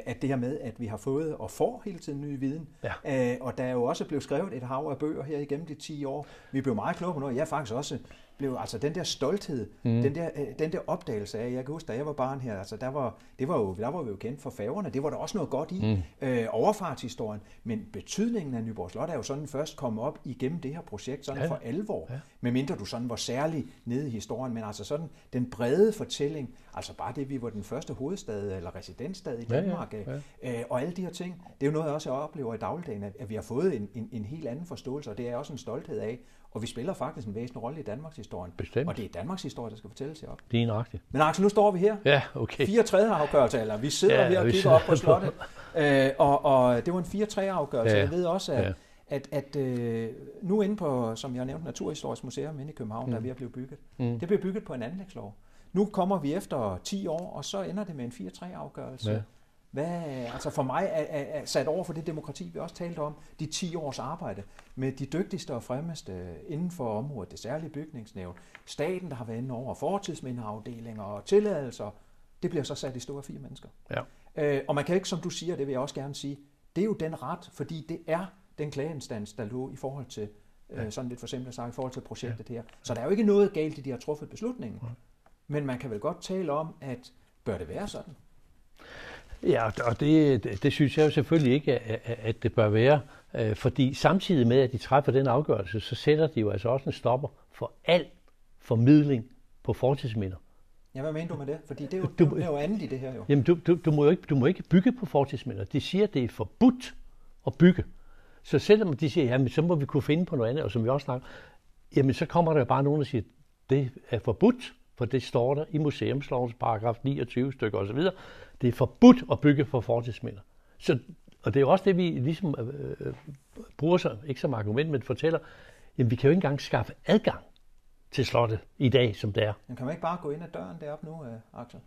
A: at det her med, at vi har fået og får hele tiden ny viden. Ja. Øh, og der er jo også blevet skrevet et hav af bøger her igennem de 10 år. Vi blev meget klogere på noget. Jeg er faktisk også blev altså den der stolthed, mm. den, der, øh, den der opdagelse af, jeg kan huske, da jeg var barn her, altså der var, det var jo, der var vi jo kendt for færgerne, det var der også noget godt i, mm. øh, overfartshistorien, men betydningen af Nyborg Slot er jo sådan først kommet op igennem det her projekt, sådan ja. for alvor, ja. medmindre du sådan var særlig nede i historien, men altså sådan den brede fortælling, altså bare det, vi var den første hovedstad eller residensstad i Danmark, ja, ja, ja. Øh, og alle de her ting, det er jo noget, jeg også oplever i dagligdagen, at, at vi har fået en, en, en helt anden forståelse, og det er også en stolthed af, og vi spiller faktisk en væsentlig rolle i Danmarks historie.
B: Bestemt.
A: Og det er Danmarks historie, der skal fortælles op.
B: Det er nøjagtigt.
A: Men Axel, nu står vi her.
B: Ja, okay.
A: 4-3 afgørelse, eller vi sidder ja, her og kigger op på slottet. øh, og, og det var en 4-3 afgørelse. Ja. Jeg ved også, at, ja. at, at øh, nu inde på, som jeg nævnte, Naturhistorisk Museum inde i København, mm. der er ved at blive bygget. Mm. Det bliver bygget på en anlægslov. Nu kommer vi efter 10 år, og så ender det med en 4-3 afgørelse. Ja. Hvad, altså for mig er, er, er sat over for det demokrati, vi også talte om, de 10 års arbejde med de dygtigste og fremmeste inden for området, det særlige bygningsnævn, staten, der har været inde over, fortidsmindeafdelinger og tilladelser, det bliver så sat i store fire mennesker.
B: Ja.
A: Øh, og man kan ikke, som du siger, det vil jeg også gerne sige, det er jo den ret, fordi det er den klageinstans, der lå i forhold til, øh, ja. sådan lidt for simpelt sagt, i forhold til projektet ja. her. Så der er jo ikke noget galt i, de har truffet beslutningen. Ja. Men man kan vel godt tale om, at bør det være sådan?
B: Ja, og det, det, synes jeg jo selvfølgelig ikke, at det bør være. Øh, fordi samtidig med, at de træffer den afgørelse, så sætter de jo altså også en stopper for al formidling på fortidsminder.
A: Ja, hvad mener du med det? Fordi det er jo, du, det er jo andet i det her jo.
B: Jamen, du, du, du, må jo ikke, du må ikke bygge på fortidsminder. De siger, at det er forbudt at bygge. Så selvom de siger, jamen, så må vi kunne finde på noget andet, og som vi også snakker, jamen, så kommer der bare nogen, der siger, det er forbudt, for det står der i museumslovens paragraf 29 stykker osv. Det er forbudt at bygge for fortidsminder. Så, og det er jo også det, vi ligesom øh, øh bruger sig, ikke som argument, men fortæller, jamen vi kan jo ikke engang skaffe adgang til slottet i dag, som det er.
A: Men kan man ikke bare gå ind ad døren deroppe nu, øh, Axel?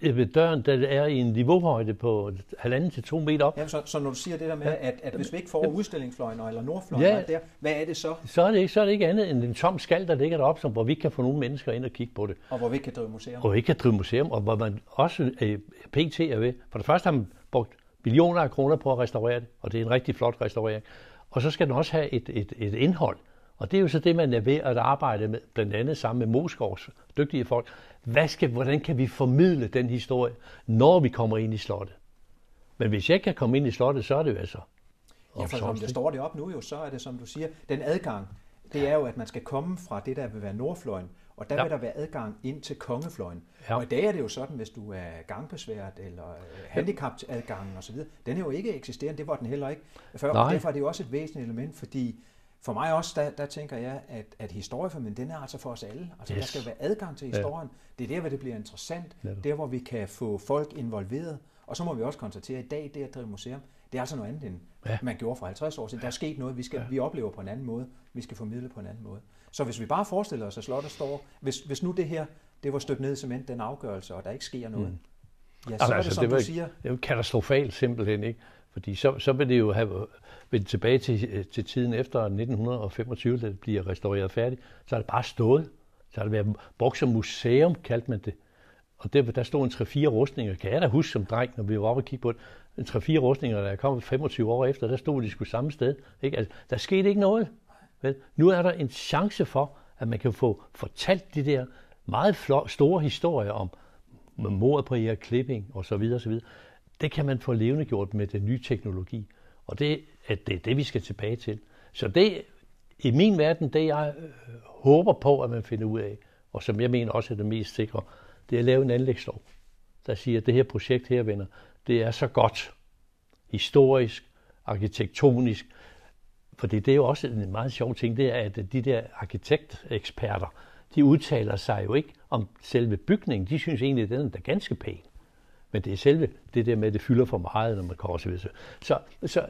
B: Ved døren, der er i en niveauhøjde på halvanden til to meter op.
A: Ja, så, så når du siger det der med, ja. at, at hvis vi ikke får udstillingsfløjen eller nordfløjen ja. der, hvad er det så?
B: Så er det, ikke, så er det ikke andet end en tom skal, der ligger deroppe, som, hvor vi ikke kan få nogle mennesker ind og kigge på det.
A: Og hvor vi ikke kan drive museum.
B: Og vi ikke kan drive museum, og hvor man også øh, pt. er ved. For det første har man brugt millioner af kroner på at restaurere det, og det er en rigtig flot restaurering. Og så skal den også have et, et, et indhold. Og det er jo så det, man er ved at arbejde med, blandt andet sammen med Moskovs dygtige folk. Hvad skal, hvordan kan vi formidle den historie, når vi kommer ind i slottet? Men hvis jeg kan komme ind i slottet, så er det jo altså...
A: Ja, for som det står det op nu jo, så er det, som du siger, den adgang, det er jo, at man skal komme fra det, der vil være nordfløjen, og der ja. vil der være adgang ind til kongefløjen. Ja. Og i dag er det jo sådan, hvis du er gangbesværet eller øh, handicaptadgangen osv., den er jo ikke eksisterende, det var den heller ikke før. Og derfor er det jo også et væsentligt element, fordi for mig også, der, der tænker jeg, at, at historieformidling, den er altså for os alle. Altså, yes. der skal være adgang til historien. Ja. Det er der, hvor det bliver interessant. Ja. Der, hvor vi kan få folk involveret. Og så må vi også konstatere, at i dag, det at drive museum, det er altså noget andet, end ja. man gjorde for 50 år siden. Der er sket noget, vi, skal, ja. vi oplever på en anden måde. Vi skal formidle på en anden måde. Så hvis vi bare forestiller os, at slottet står... Hvis, hvis nu det her, det var støbt ned i cement, den afgørelse, og der ikke sker noget, mm. ja, så altså, er det, altså, som det var, du siger...
B: Det er jo katastrofalt simpelthen, ikke? Fordi så, så vil det jo have vende tilbage til, øh, til tiden efter 1925, da det bliver restaureret færdigt. Så er det bare stået. Så har det været brugt som museum, kaldte man det. Og der, der stod en 3-4 rustninger, kan jeg da huske som dreng, når vi var oppe og kigge på det. En 3-4 rustninger, der kom 25 år efter, der stod de sgu samme sted. Ikke? Altså, der skete ikke noget. Vel? Nu er der en chance for, at man kan få fortalt de der meget flot, store historier om mordet på Erik Klipping og så videre, så videre det kan man få levende gjort med den nye teknologi. Og det, at det er det, vi skal tilbage til. Så det, i min verden, det jeg øh, håber på, at man finder ud af, og som jeg mener også er det mest sikre, det er at lave en anlægslov, der siger, at det her projekt her, venner, det er så godt, historisk, arkitektonisk, for det er jo også en meget sjov ting, det er, at de der arkitekteksperter, de udtaler sig jo ikke om selve bygningen. De synes egentlig, at den er ganske pæn. Men det er selve det der med, at det fylder for meget, når man kommer til så, så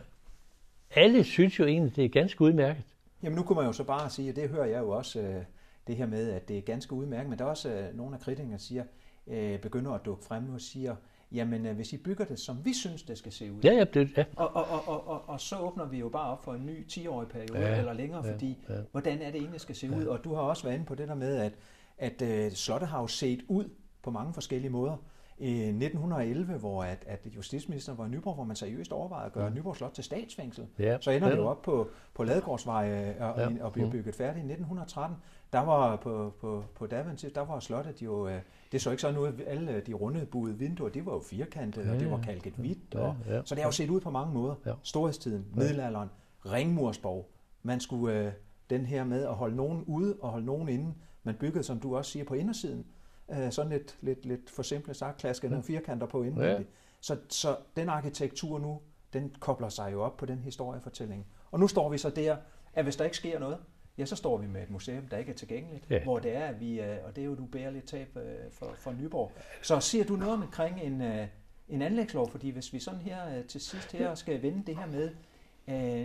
B: alle synes jo egentlig, det er ganske udmærket.
A: Jamen nu kunne man jo så bare sige, og det hører jeg jo også, øh, det her med, at det er ganske udmærket, men der er også øh, nogle af kritikerne, siger, øh, begynder at dukke frem og siger, jamen hvis I bygger det, som vi synes, det skal se ud.
B: Ja, ja, det, ja.
A: Og, og, og, og, og, og så åbner vi jo bare op for en ny 10-årig periode ja, eller længere, ja, fordi ja. hvordan er det egentlig skal se ja. ud? Og du har også været inde på det der med, at, at uh, slottet har jo set ud på mange forskellige måder i 1911, hvor at, at justitsministeren var i Nyborg, hvor man seriøst overvejede at gøre mm. Nyborg Slot til statsfængsel. Ja. Så ender det jo op på, på Ladegårdsvej øh, og, ja. og bliver mm. bygget færdigt i 1913. Der var på, på, på daværende der var slottet jo, øh, det så ikke sådan ud, alle de rundede buede vinduer, de var jo firkantede, ja, og det var kalket hvidt. Og, ja, ja. Så det har jo set ud på mange måder. Ja. Storhedstiden, middelalderen, ringmursborg. Man skulle øh, den her med at holde nogen ude og holde nogen inde. Man byggede, som du også siger, på indersiden øh, sådan lidt, lidt, lidt for simple sagt, klaske ja. nogle firkanter på indvendigt. Ja. Så, så den arkitektur nu, den kobler sig jo op på den historiefortælling. Og nu står vi så der, at hvis der ikke sker noget, ja, så står vi med et museum, der ikke er tilgængeligt, ja. hvor det er, at vi, øh, og det er jo du bærer lidt tab øh, for, for Nyborg. Så siger du noget omkring en, øh, en anlægslov, fordi hvis vi sådan her til sidst her skal vende det her med,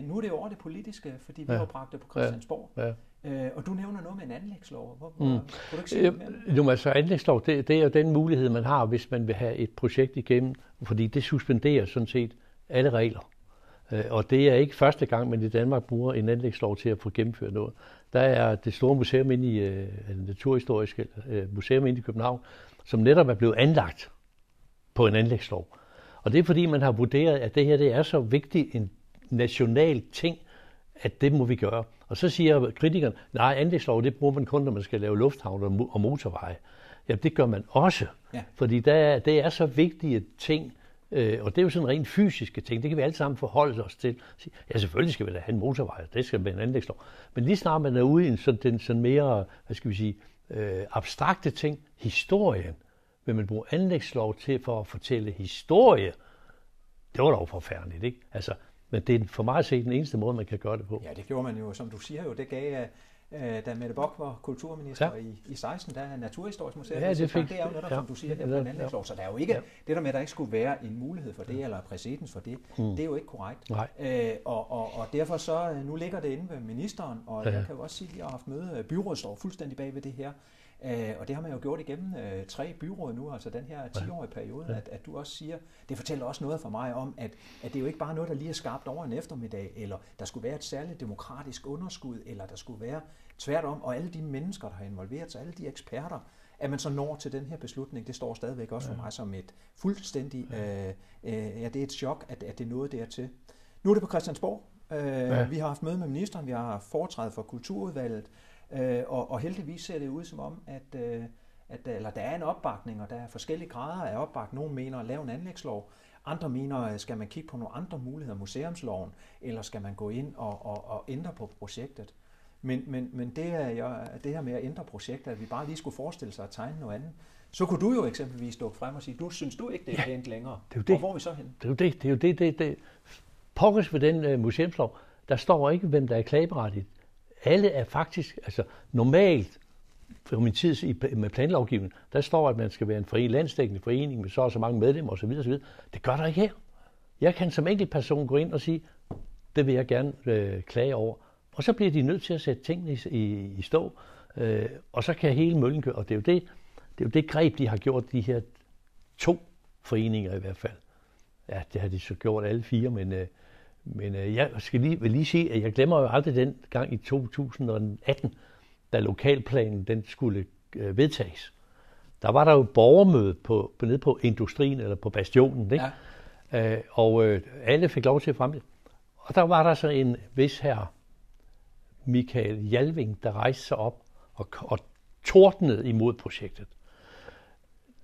A: nu er det over det politiske, fordi vi ja. har bragt det på Christiansborg. Ja. Ja. Øh, og du nævner noget med en anlægslov. Hvor, hvor, mm. Kunne du ikke sige
B: øh, jo, altså anlægslov, det, det er jo den mulighed, man har, hvis man vil have et projekt igennem, fordi det suspenderer sådan set alle regler. Øh, og det er ikke første gang, man i Danmark bruger en anlægslov til at få gennemført noget. Der er det store museum inde i, øh, naturhistoriske øh, museum inde i København, som netop er blevet anlagt på en anlægslov. Og det er fordi, man har vurderet, at det her det er så vigtig en national ting, at det må vi gøre. Og så siger kritikeren, nej, anlægslov, det bruger man kun, når man skal lave lufthavn og motorveje. Ja, det gør man også, ja. fordi der, det er så vigtige ting, øh, og det er jo sådan rent fysiske ting, det kan vi alle sammen forholde os til. Ja, selvfølgelig skal vi da have en motorvej, det skal være en anlægslov. Men lige snart man er ude i en sådan, den sådan mere, hvad skal vi sige, øh, abstrakte ting, historien, vil man bruge anlægslov til for at fortælle historie, det var dog forfærdeligt, ikke? Altså, men det er for mig at se den eneste måde, man kan gøre det på.
A: Ja, det gjorde man jo, som du siger jo, det gav uh, da Mette Bock var kulturminister ja. i, i 16, der er Naturhistorisk Museum. Ja, det, fik, det er jo netop, ja. som du siger, her på en anlægslov. Så der er jo ikke, ja. det der med, at der ikke skulle være en mulighed for det, ja. eller præcedens for det, mm. det er jo ikke korrekt. Nej. Uh, og, og, og derfor så, nu ligger det inde ved ministeren, og ja. jeg kan jo også sige, at jeg har haft møde, byrådet står fuldstændig bag ved det her, Øh, og det har man jo gjort igennem øh, tre byråd nu, altså den her 10-årige periode, ja. at, at du også siger, det fortæller også noget for mig om, at, at det er jo ikke bare noget, der lige er skabt over en eftermiddag, eller der skulle være et særligt demokratisk underskud, eller der skulle være tværtom, og alle de mennesker, der har involveret sig, alle de eksperter, at man så når til den her beslutning, det står stadigvæk også ja. for mig som et fuldstændig, ja, øh, øh, ja det er et chok, at, at det er noget dertil. Nu er det på Christiansborg. Øh, ja. Vi har haft møde med ministeren, vi har foretrædet for kulturudvalget, Øh, og, og heldigvis ser det ud som om, at, øh, at eller der er en opbakning, og der er forskellige grader af opbakning. Nogle mener at lave en anlægslov, andre mener, skal man kigge på nogle andre muligheder, museumsloven, eller skal man gå ind og, og, og ændre på projektet. Men, men, men det, er jo, det her med at ændre projektet, at vi bare lige skulle forestille sig at tegne noget andet, så kunne du jo eksempelvis dukke frem og sige, du synes du ikke, det er ja, pænt længere.
B: Det er jo det.
A: Og hvor er vi så hen?
B: Det er jo det. Det er jo det. det, det. Pokkes ved den uh, museumslov, der står ikke, hvem der er klageberettiget alle er faktisk, altså normalt, for min tid med planlovgivning, der står, at man skal være en fri landsdækkende forening med så og så mange medlemmer osv. osv. Det gør der ikke her. Jeg kan som enkelt person gå ind og sige, det vil jeg gerne øh, klage over. Og så bliver de nødt til at sætte tingene i, i, i stå, øh, og så kan hele møllen køre. Og det er, jo det, det er jo det greb, de har gjort, de her to foreninger i hvert fald. Ja, det har de så gjort alle fire, men, øh, men øh, jeg skal lige, vil lige sige, at jeg glemmer jo aldrig den gang i 2018, da lokalplanen den skulle øh, vedtages. Der var der jo borgermøde på, på, nede på industrien, eller på bastionen, ikke? Ja. Øh, og øh, alle fik lov til at fremme Og der var der så en vis her Michael Jalving, der rejste sig op og, og tordnede imod projektet.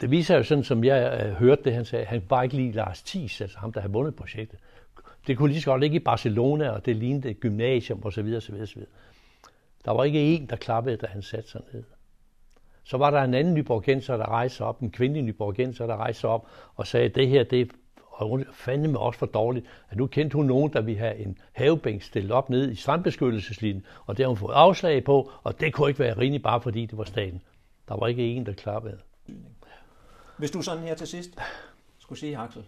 B: Det viser jo sådan, som jeg øh, hørte det, han sagde, han bare ikke lige Lars Thies, altså ham, der havde vundet projektet. Det kunne lige så godt ligge i Barcelona, og det lignede et gymnasium osv. osv., osv. Der var ikke en, der klappede, da han satte sig ned. Så var der en anden nyborgenser, der rejste op, en kvindelig nyborgenser, der rejste op og sagde, det her, det er fandme også for dårligt, at nu kendte hun nogen, der ville have en havebænk stillet op nede i strandbeskyttelseslinjen, og det har hun fået afslag på, og det kunne ikke være rimeligt, bare fordi det var staten. Der var ikke en, der klappede.
A: Hvis du sådan her til sidst skulle sige, Axel,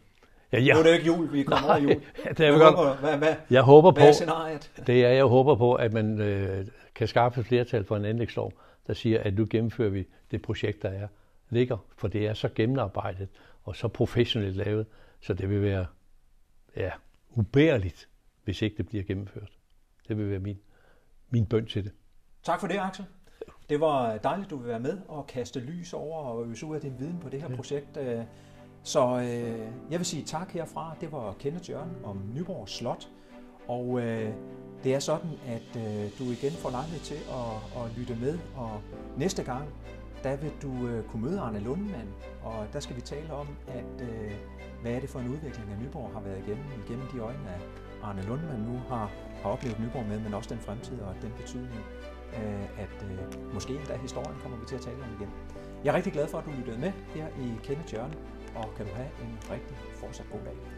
A: Ja, ja. Nu er det jo ikke jul, vi kommer over jul.
B: det er godt. Håber, hvad, hvad, jeg håber hvad på, er scenariet? Det er, jeg håber på, at man øh, kan skaffe flertal for en anlægslov, der siger, at nu gennemfører vi det projekt, der er ligger, for det er så gennemarbejdet og så professionelt lavet, så det vil være ja, ubærligt, hvis ikke det bliver gennemført. Det vil være min, min bøn til det.
A: Tak for det, Axel. Det var dejligt, du vil være med og kaste lys over og øse ud af din viden på det her ja. projekt. Så øh, jeg vil sige tak herfra. Det var Kenneth Jørgen om Nyborg Slot. Og øh, det er sådan, at øh, du igen får lejlighed til at, at lytte med, og næste gang, der vil du øh, kunne møde Arne Lundmann, og der skal vi tale om, at øh, hvad er det for en udvikling, at Nyborg har været igennem, igennem de øjne, at Arne Lundmann nu har, har oplevet Nyborg med, men også den fremtid og den betydning, øh, at øh, måske endda historien kommer vi til at tale om igen. Jeg er rigtig glad for, at du lyttede med her i Kenneth Jørgen, og kan du have en rigtig fortsat god dag.